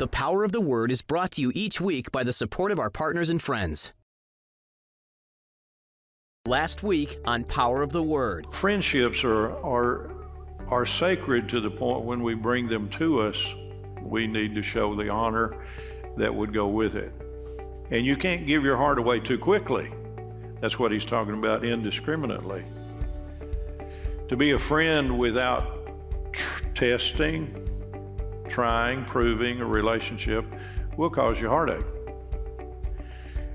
The Power of the Word is brought to you each week by the support of our partners and friends. Last week on Power of the Word. Friendships are, are, are sacred to the point when we bring them to us, we need to show the honor that would go with it. And you can't give your heart away too quickly. That's what he's talking about indiscriminately. To be a friend without tr- testing, trying, proving a relationship will cause you heartache.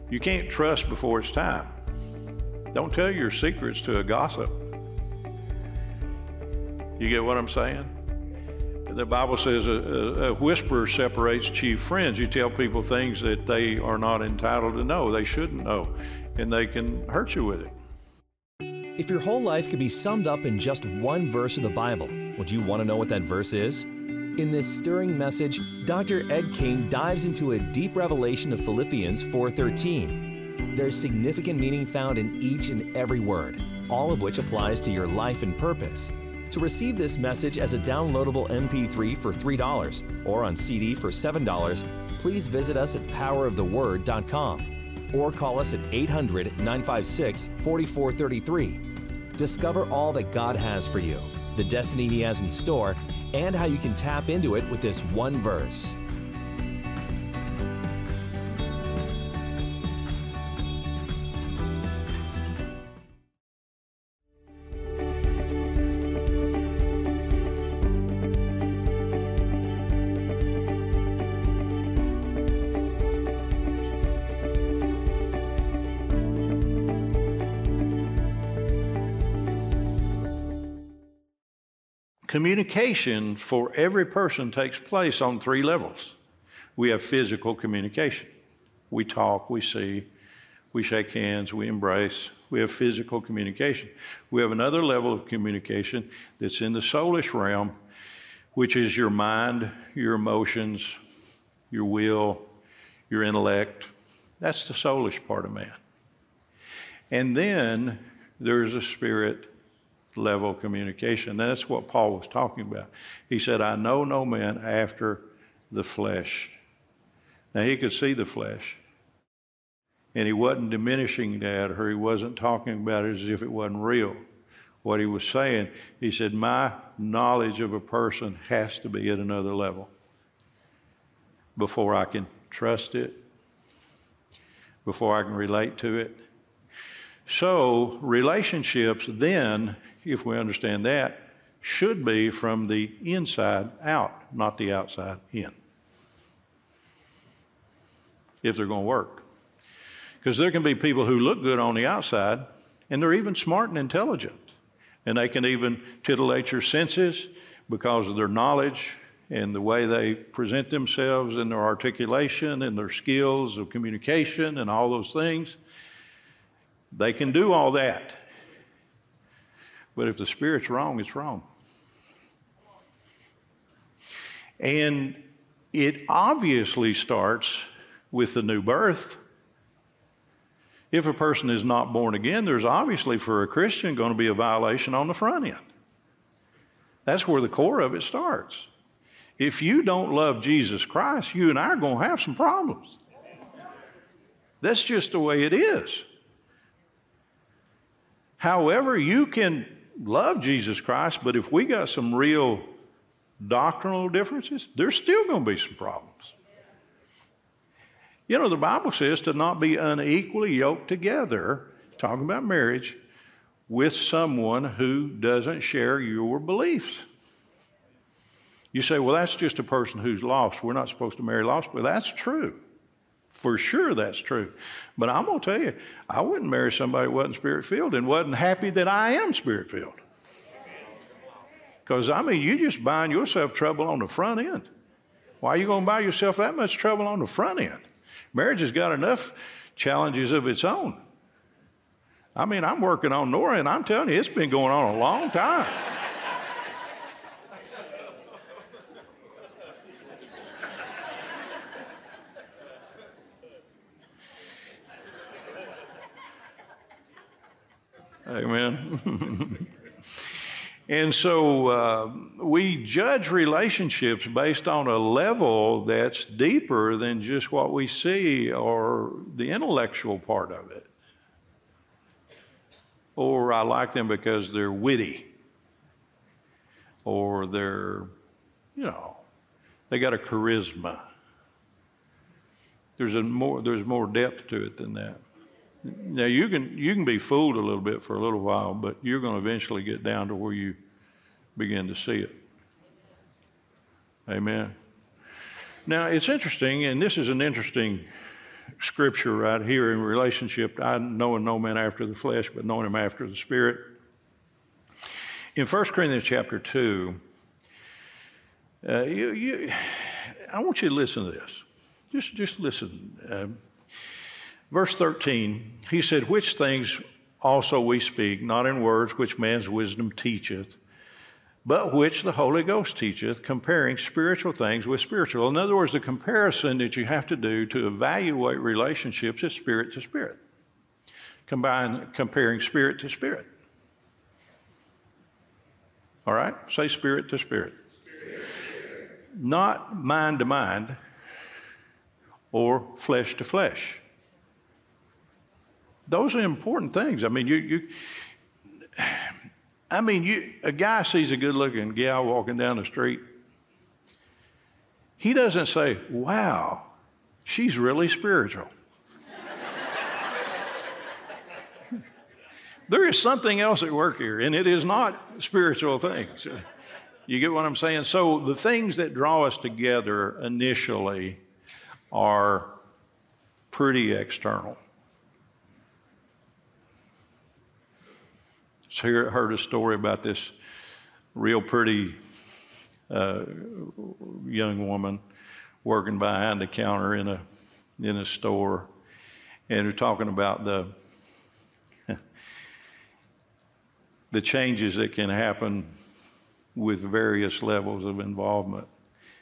You can't trust before it's time. Don't tell your secrets to a gossip. You get what I'm saying? The Bible says a, a, a, whisper separates chief friends. You tell people things that they are not entitled to know, they shouldn't know, and they can hurt you with it. If your whole life could be summed up in just one verse of the Bible, would you want to know what that verse is? In this stirring message, Dr. Ed King dives into a deep revelation of Philippians 4:13. There's significant meaning found in each and every word, all of which applies to your life and purpose. To receive this message as a downloadable MP3 for $3 or on CD for $7, please visit us at poweroftheword.com or call us at 800 956 4433. Discover all that God has for you, the destiny He has in store, and how you can tap into it with this one verse. Communication for every person takes place on three levels. We have physical communication. We talk, we see, we shake hands, we embrace. We have physical communication. We have another level of communication that's in the soulish realm, which is your mind, your emotions, your will, your intellect. That's the soulish part of man. And then there's a spirit level of communication. That's what Paul was talking about. He said, I know no man after the flesh. Now, he could see the flesh. And he wasn't diminishing that, or he wasn't talking about it as if it wasn't real. What he was saying, he said, My knowledge of a person has to be at another level before I can trust it, before I can relate to it. So, relationships then if we understand that, should be from the inside out, not the outside in. If they're going to work. Because there can be people who look good on the outside, and they're even smart and intelligent. And they can even titillate your senses because of their knowledge and the way they present themselves and their articulation and their skills of communication and all those things. They can do all that. But if the Spirit's wrong, it's wrong. And it obviously starts with the new birth. If a person is not born again, there's obviously for a Christian going to be a violation on the front end. That's where the core of it starts. If you don't love Jesus Christ, you and I are going to have some problems. That's just the way it is. However, you can love Jesus Christ, but if we got some real doctrinal differences, there's still going to be some problems. You know, the Bible says to not be unequally yoked together, talking about marriage, with someone who doesn't share your beliefs. You say, well, that's just a person who's lost. We're not supposed to marry lost. Well, that's true. For sure, that's true. But I'm going to tell you, I wouldn't marry somebody who wasn't spirit filled and wasn't happy that I am spirit filled. Because, I mean, you're just buying yourself trouble on the front end. Why are you going to buy yourself that much trouble on the front end? Marriage has got enough challenges of its own. I mean, I'm working on Nora, and I'm telling you, it's been going on a long time. Amen. And so uh, we judge relationships based on a level that's deeper than just what we see or the intellectual part of it. Or I like them because they're witty, or they're, you know, they got a charisma. There's, a more, there's more depth to it than that. Now you can you can be fooled a little bit for a little while, but you're going to eventually get down to where you begin to see it. Amen. Now it's interesting, and this is an interesting scripture right here in relationship. I know no man after the flesh, but knowing him after the spirit. In 1 Corinthians chapter 2, uh, you, you, I want you to listen to this. Just, just listen. Uh, verse 13, he said, Which things also we speak, not in words which man's wisdom teacheth, but which the Holy Ghost teacheth, comparing spiritual things with spiritual. In other words, the comparison that you have to do to evaluate relationships is spirit to spirit, Combine, comparing spirit to spirit. All right? Say spirit to spirit. spirit. Not mind to mind, or flesh to flesh. Those are important things. I mean, you, you I mean, you, a guy sees a good looking gal walking down the street. He doesn't say, wow, she's really spiritual. there is something else at work here, and it is not spiritual things. You get what I'm saying? So, the things that draw us together initially are pretty external. Heard a story about this real pretty uh, young woman working behind the counter in a in a store, and they're talking about the the changes that can happen with various levels of involvement.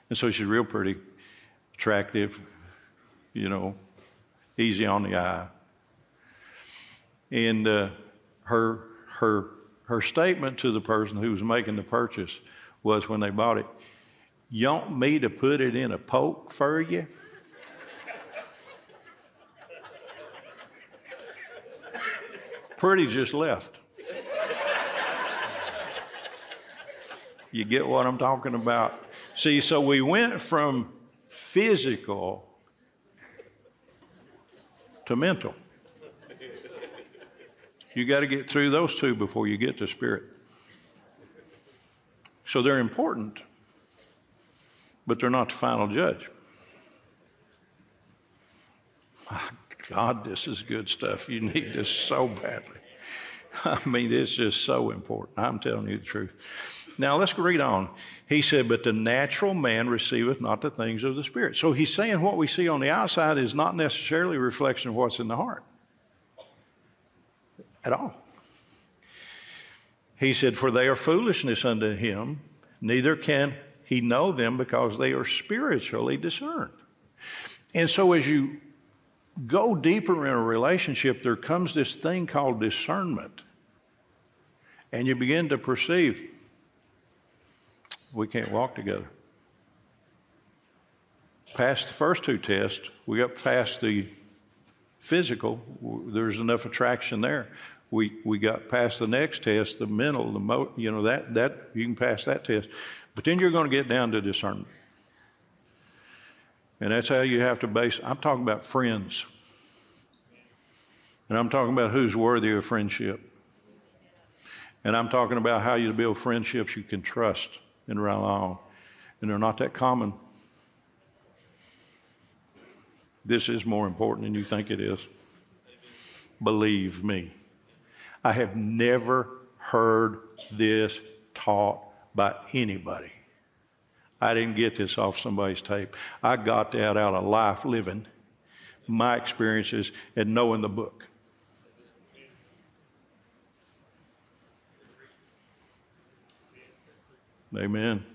And so she's real pretty, attractive, you know, easy on the eye. And uh, her, her, her statement to the person who was making the purchase was when they bought it, You want me to put it in a poke for you? Pretty just left. You get what I'm talking about? See, so we went from physical to mental. You got to get through those two before you get to spirit. So they're important, but they're not the final judge. My God, this is good stuff. You need this so badly. I mean, it's just so important. I'm telling you the truth. Now let's read on. He said, But the natural man receiveth not the things of the Spirit. So he's saying what we see on the outside is not necessarily a reflection of what's in the heart at all. He said, For they are foolishness unto him, neither can he know them because they are spiritually discerned. And so as you go deeper in a relationship, there comes this thing called discernment. And you begin to perceive we can't walk together. Past the first two tests, we got past the physical, there's enough attraction there. We, we got past the next test, the mental, the mo, you know, that, that, you can pass that test. But then you're going to get down to discernment. And that's how you have to base, I'm talking about friends. And I'm talking about who's worthy of friendship. And I'm talking about how you build friendships you can trust and rely on. And they're not that common. This is more important than you think it is. Believe me. I have never heard this taught by anybody. I didn't get this off somebody's tape. I got that out of life living, my experiences, and knowing the book. Amen.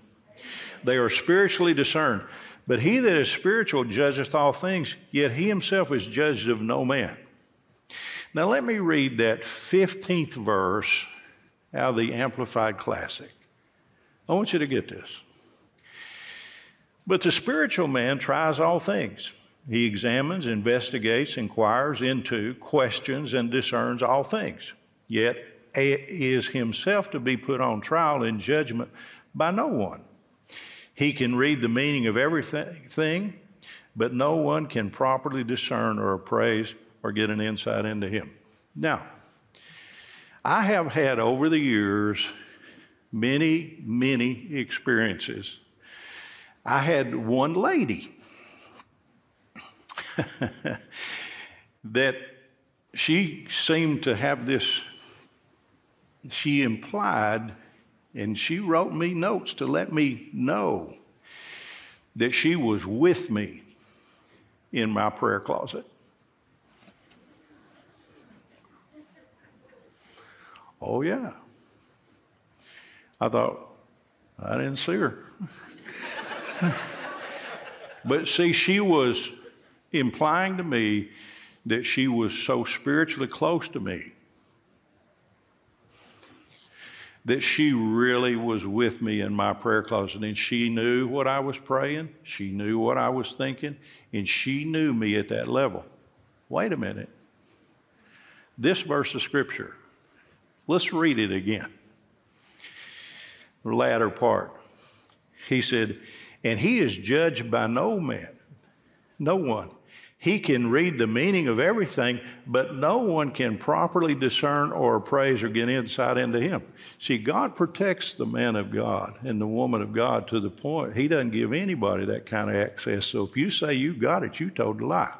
They are spiritually discerned. But he that is spiritual judgeth all things, yet he himself is judged of no man. Now let me read that 15th verse out of the Amplified Classic. I want you to get this. But the spiritual man tries all things. He examines, investigates, inquires into, questions, and discerns all things. Yet is himself to be put on trial in judgment by no one. He can read the meaning of everything, but no one can properly discern or appraise or get an insight into him. Now, I have had over the years many, many experiences I had one lady that she seemed to have this, she implied, and she wrote me notes to let me know that she was with me in my prayer closet. Oh, yeah. I thought, I didn't see her. but see, she was implying to me that she was so spiritually close to me that she really was with me in my prayer closet and she knew what I was praying, she knew what I was thinking, and she knew me at that level. Wait a minute. This verse of scripture, let's read it again. The latter part. He said, and he is judged by no man, no one. He can read the meaning of everything, but no one can properly discern or appraise or get insight into him. See, God protects the man of God and the woman of God to the point he doesn't give anybody that kind of access. So if you say you got it, you told a lie.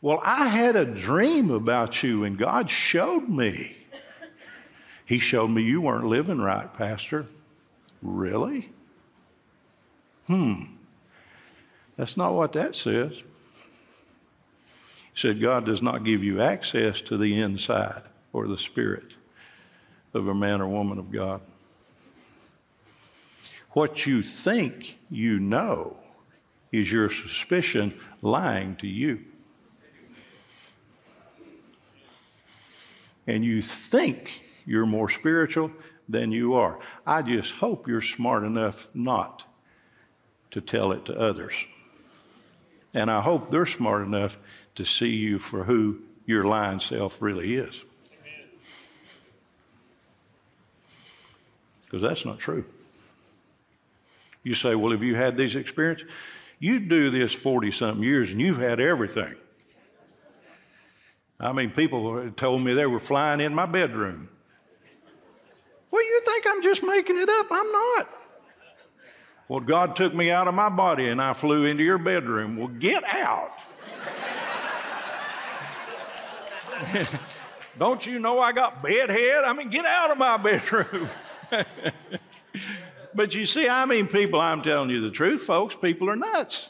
Well, I had a dream about you, and God showed me. He showed me you weren't living right, Pastor. Really? Hmm, that's not what that says. He said, God does not give you access to the inside or the spirit of a man or woman of God. What you think you know is your suspicion lying to you. And you think you're more spiritual than you are. I just hope you're smart enough not to tell it to others. And I hope they're smart enough to see you for who your lying self really is. Because that's not true. You say, well, have you had these experiences? You do this 40 something years and you've had everything. I mean, people told me they were flying in my bedroom. Well, you think I'm just making it up? I'm not. Well, God took me out of my body and I flew into your bedroom. Well, get out. Don't you know I got bedhead? I mean, get out of my bedroom. but you see, I mean, people, I'm telling you the truth, folks, people are nuts.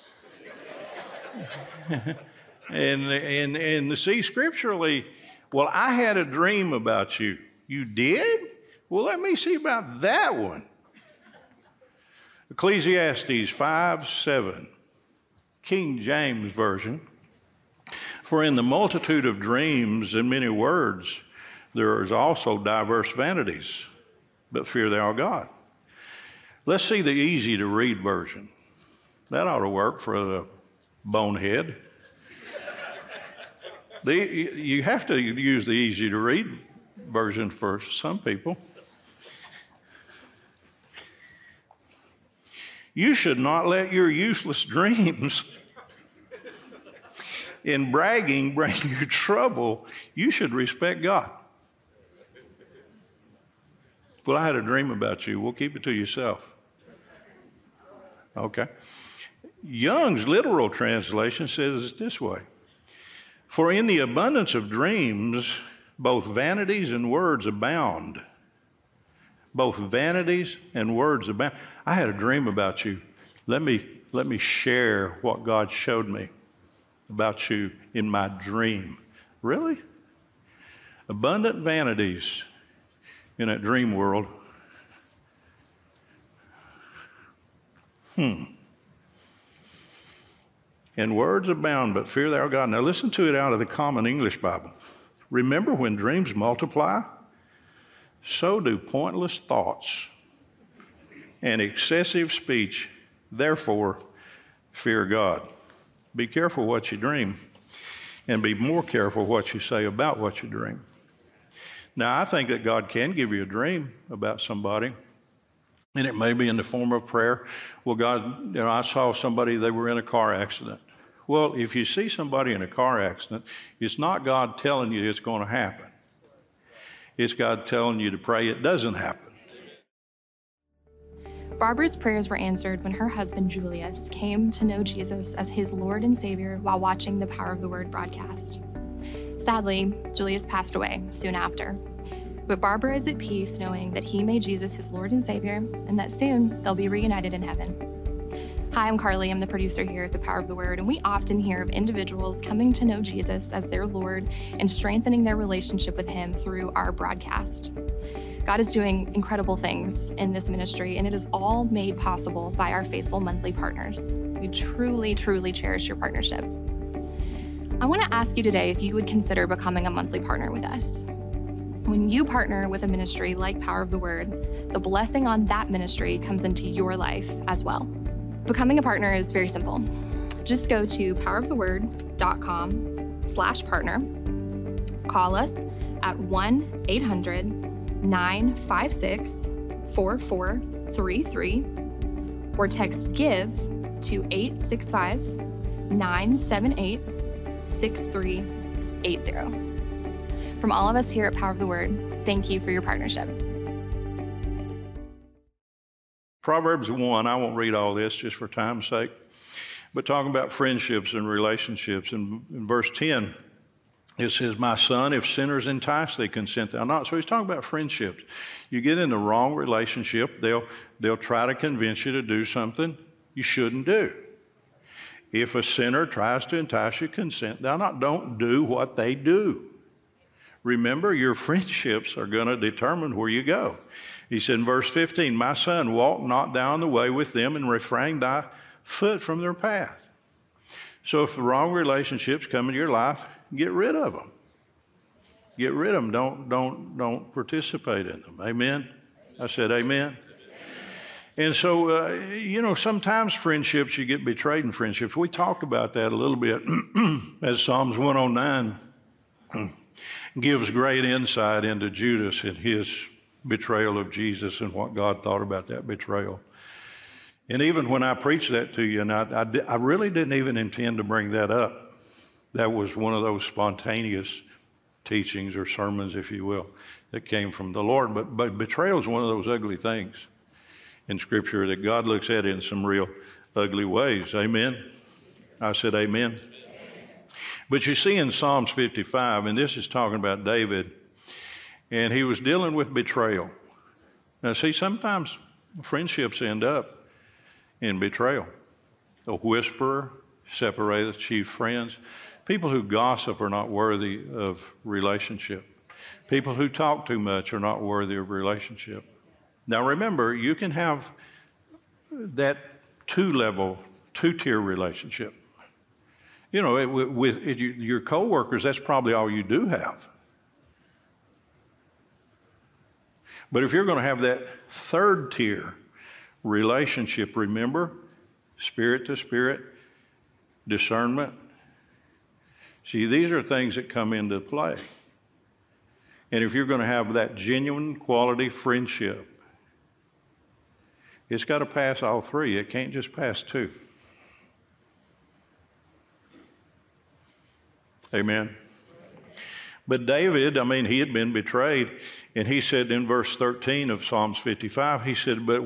and, and, and see, scripturally, well, I had a dream about you. You did? Well, let me see about that one. Ecclesiastes 5 7, King James Version. For in the multitude of dreams and many words, there is also diverse vanities, but fear thou God. Let's see the easy to read version. That ought to work for the bonehead. The, you have to use the easy to read version for some people. You should not let your useless dreams in bragging bring you trouble. You should respect God. Well, I had a dream about you. We'll keep it to yourself. Okay. Young's literal translation says it this way For in the abundance of dreams, both vanities and words abound both vanities and words abound. I had a dream about you. Let me, let me share what God showed me about you in my dream. Really? Abundant vanities in that dream world. Hmm. And words abound, but fear thou God. Now listen to it out of the Common English Bible. Remember when dreams multiply? So do pointless thoughts and excessive speech. Therefore, fear God. Be careful what you dream, and be more careful what you say about what you dream. Now, I think that God can give you a dream about somebody, and it may be in the form of prayer. Well, God, you know, I saw somebody, they were in a car accident. Well, if you see somebody in a car accident, it's not God telling you it's going to happen. It's God telling you to pray it doesn't happen. Barbara's prayers were answered when her husband Julius came to know Jesus as his Lord and Savior while watching the Power of the Word broadcast. Sadly, Julius passed away soon after. But Barbara is at peace knowing that he made Jesus his Lord and Savior and that soon they'll be reunited in heaven. Hi, I'm Carly. I'm the producer here at The Power of the Word, and we often hear of individuals coming to know Jesus as their Lord and strengthening their relationship with Him through our broadcast. God is doing incredible things in this ministry, and it is all made possible by our faithful monthly partners. We truly, truly cherish your partnership. I want to ask you today if you would consider becoming a monthly partner with us. When you partner with a ministry like Power of the Word, the blessing on that ministry comes into your life as well. Becoming a partner is very simple. Just go to poweroftheword.com slash partner. Call us at 1-800-956-4433 or text GIVE to 865-978-6380. From all of us here at Power of the Word, thank you for your partnership. Proverbs 1, I won't read all this just for time's sake, but talking about friendships and relationships. In, in verse 10, it says, My son, if sinners entice they consent thou not. So he's talking about friendships. You get in the wrong relationship, they'll, they'll try to convince you to do something you shouldn't do. If a sinner tries to entice you, consent thou not. Don't do what they do. Remember, your friendships are going to determine where you go. He said in verse 15, My son, walk not down the way with them and refrain thy foot from their path. So if the wrong relationships come into your life, get rid of them. Get rid of them. Don't, don't, don't participate in them. Amen? I said, Amen. And so, uh, you know, sometimes friendships, you get betrayed in friendships. We talked about that a little bit as Psalms 109 gives great insight into Judas and his betrayal of Jesus and what God thought about that betrayal. And even when I preached that to you, and I, I, I, really didn't even intend to bring that up, that was one of those spontaneous teachings or sermons, if you will, that came from the Lord. But, but betrayal is one of those ugly things in Scripture that God looks at in some real ugly ways. Amen? I said, Amen. But you see in Psalms 55, and this is talking about David and he was dealing with betrayal. Now, see, sometimes friendships end up in betrayal. A whisperer separates chief friends. People who gossip are not worthy of relationship. People who talk too much are not worthy of relationship. Now, remember, you can have that two level, two tier relationship. You know, with, with your coworkers, that's probably all you do have. But if you're going to have that third tier relationship, remember spirit to spirit, discernment. See, these are things that come into play. And if you're going to have that genuine quality friendship, it's got to pass all three. It can't just pass two. Amen. But David, I mean, he had been betrayed. And he said in verse 13 of Psalms 55, he said, But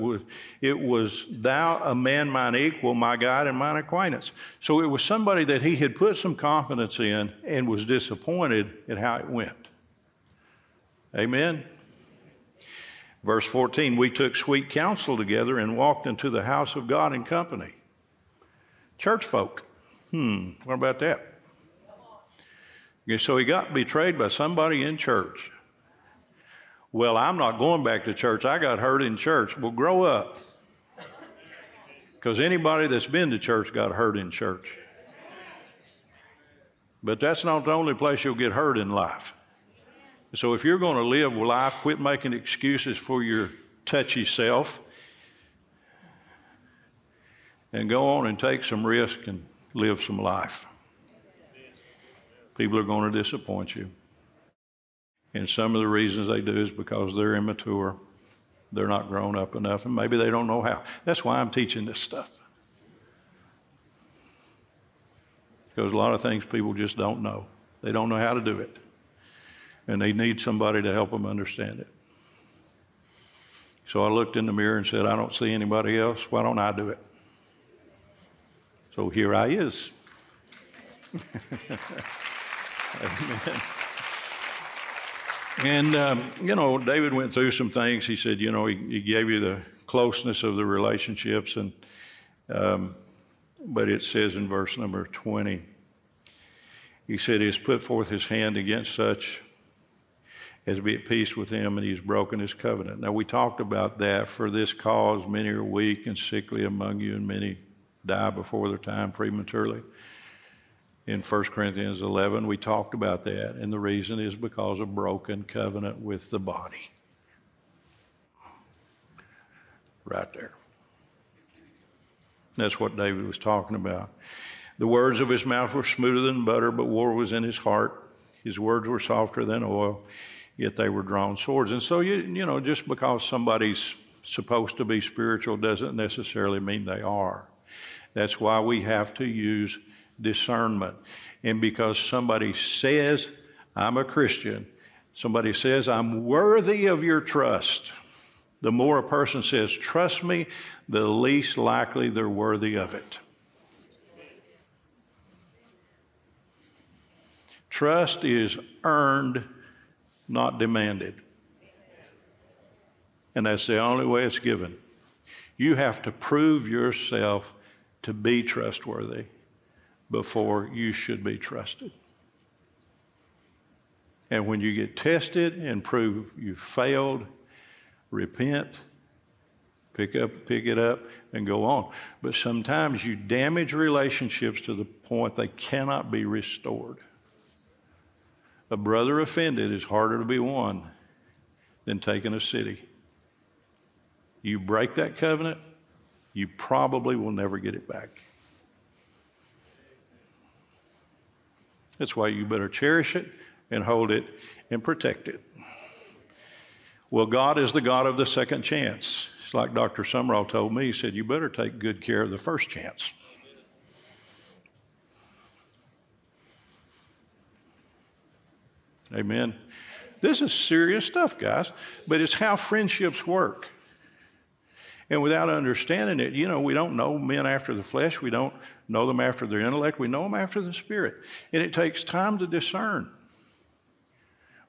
it was thou, a man mine equal, my guide and mine acquaintance. So it was somebody that he had put some confidence in and was disappointed at how it went. Amen. Verse 14, we took sweet counsel together and walked into the house of God in company. Church folk. Hmm, what about that? So he got betrayed by somebody in church. Well, I'm not going back to church. I got hurt in church. Well, grow up. Because anybody that's been to church got hurt in church. But that's not the only place you'll get hurt in life. So if you're going to live life, quit making excuses for your touchy self and go on and take some risk and live some life. People are going to disappoint you. And some of the reasons they do is because they're immature, they're not grown up enough, and maybe they don't know how. That's why I'm teaching this stuff. Because a lot of things people just don't know. They don't know how to do it. And they need somebody to help them understand it. So I looked in the mirror and said, I don't see anybody else. Why don't I do it? So here I is. Amen. And, um, you know, David went through some things. He said, you know, he, he gave you the closeness of the relationships. And, um, but it says in verse number 20, he said, He has put forth his hand against such as be at peace with him, and he's broken his covenant. Now, we talked about that. For this cause, many are weak and sickly among you, and many die before their time prematurely in 1 Corinthians 11. We talked about that, and the reason is because of broken covenant with the body. Right there. That's what David was talking about. The words of his mouth were smoother than butter, but war was in his heart. His words were softer than oil, yet they were drawn swords. And so, you, you know, just because somebody's supposed to be spiritual doesn't necessarily mean they are. That's why we have to use discernment. And because somebody says, I'm a Christian, somebody says, I'm worthy of your trust, the more a person says, Trust me, the least likely they're worthy of it. Trust is earned, not demanded. And that's the only way it's given. You have to prove yourself to be trustworthy before you should be trusted. And when you get tested and prove you failed, repent, pick up, pick it up, and go on. But sometimes you damage relationships to the point they cannot be restored. A brother offended is harder to be won than taking a city. You break that covenant, you probably will never get it back. That's why you better cherish it and hold it and protect it. Well, God is the God of the second chance. It's like Dr. Sumrall told me. He said, You better take good care of the first chance. Amen. This is serious stuff, guys, but it's how friendships work. And without understanding it, you know, we don't know men after the flesh. We don't know them after their intellect. We know them after the spirit. And it takes time to discern.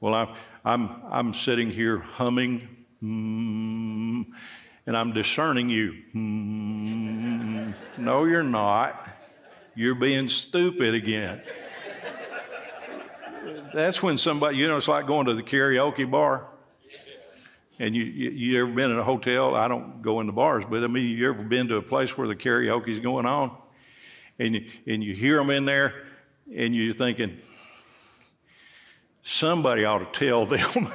Well, I'm, I'm, I'm sitting here humming, mm, and I'm discerning you. Mm, no, you're not. You're being stupid again. That's when somebody, you know, it's like going to the karaoke bar. And you, you, you, ever been in a hotel? I don't go in the bars, but I mean, you ever been to a place where the karaoke's going on? And you, and you hear them in there, and you're thinking, somebody ought to tell them.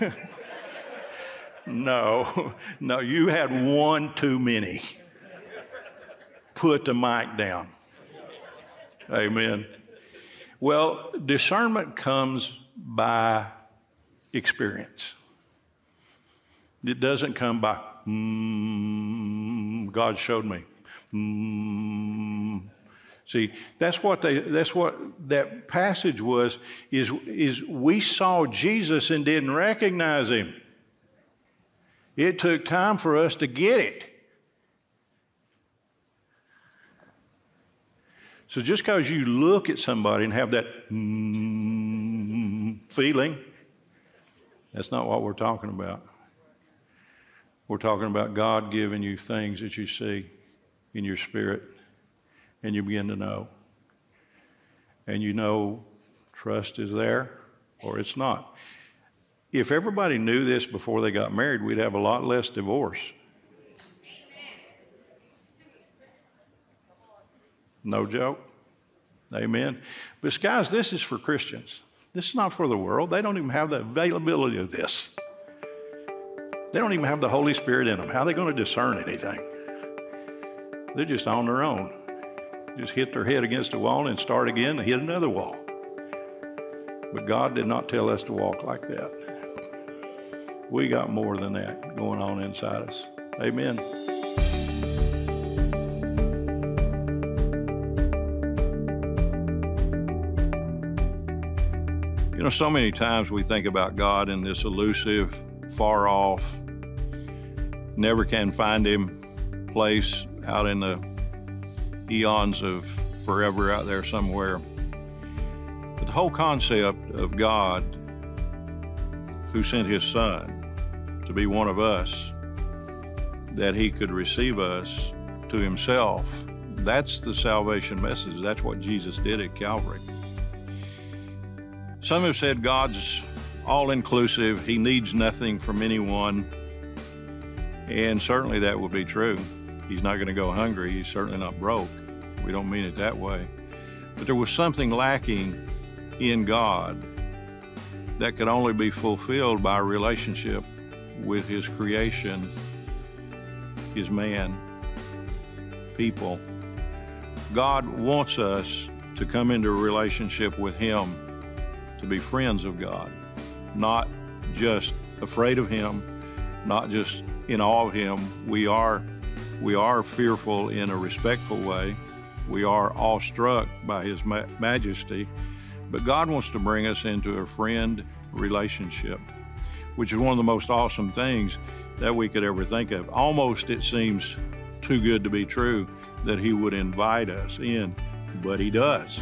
no, no, you had one too many. Put the mic down. Amen. Well, discernment comes by experience. It doesn't come by, mm, God showed me. Mm. See, that's what they, that's what that passage was, is, is we saw Jesus and didn't recognize him. It took time for us to get it. So just because you look at somebody and have that mm, feeling, that's not what we're talking about. We're talking about God giving you things that you see in your spirit and you begin to know. And you know trust is there or it's not. If everybody knew this before they got married, we'd have a lot less divorce. No joke. Amen. But, guys, this is for Christians. This is not for the world. They don't even have the availability of this. They don't even have the Holy Spirit in them. How are they going to discern anything? They're just on their own. Just hit their head against a wall and start again and hit another wall. But God did not tell us to walk like that. We got more than that going on inside us. Amen. You know, so many times we think about God in this elusive, far off, never can find Him place out in the eons of forever out there somewhere. But the whole concept of God who sent His Son to be one of us, that He could receive us to Himself, that's the salvation message. That's what Jesus did at Calvary. Some have said God's all inclusive, He needs nothing from anyone. And certainly that would be true. He's not going to go hungry. He's certainly not broke. We don't mean it that way. But there was something lacking in God that could only be fulfilled by a relationship with His creation, His man, people. God wants us to come into a relationship with Him to be friends of God, not just afraid of Him, not just in awe of Him. We are, we are fearful in a respectful way. We are awestruck by His ma- majesty, but God wants to bring us into a friend relationship, which is one of the most awesome things that we could ever think of. Almost it seems too good to be true that He would invite us in, but He does.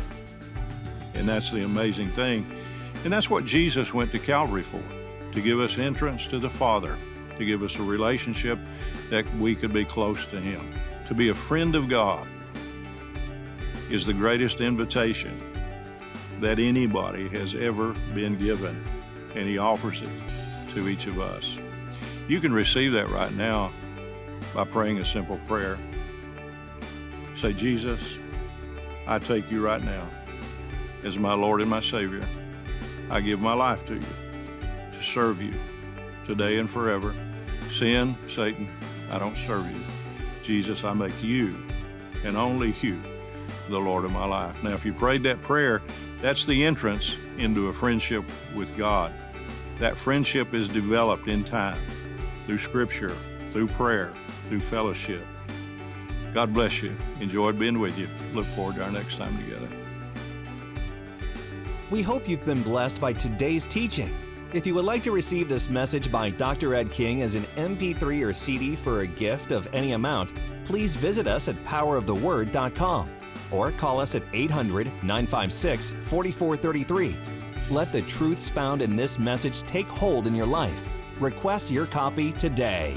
And that's the amazing thing. And that's what Jesus went to Calvary for to give us entrance to the Father, to give us a relationship that we could be close to Him. To be a friend of God is the greatest invitation that anybody has ever been given, and He offers it to each of us. You can receive that right now by praying a simple prayer. Say, Jesus, I take you right now as my Lord and my Savior. I give my life to you to serve you today and forever. Sin, Satan, I don't serve you. Jesus, I make you and only you the Lord of my life. Now, if you prayed that prayer, that's the entrance into a friendship with God. That friendship is developed in time through Scripture, through prayer, through fellowship. God bless you. Enjoyed being with you. Look forward to our next time together. We hope you've been blessed by today's teaching. If you would like to receive this message by Dr. Ed King as an MP3 or CD for a gift of any amount, please visit us at poweroftheword.com or call us at 800 956 4433. Let the truths found in this message take hold in your life. Request your copy today.